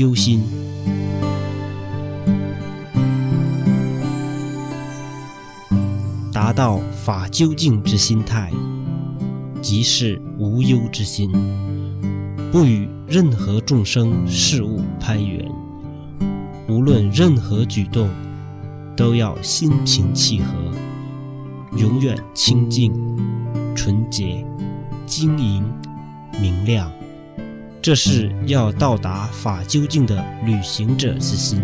忧心。达到法究竟之心态，即是无忧之心，不与任何众生事物攀缘，无论任何举动，都要心平气和，永远清净、纯洁、晶莹、明亮。这是要到达法究竟的旅行者之心。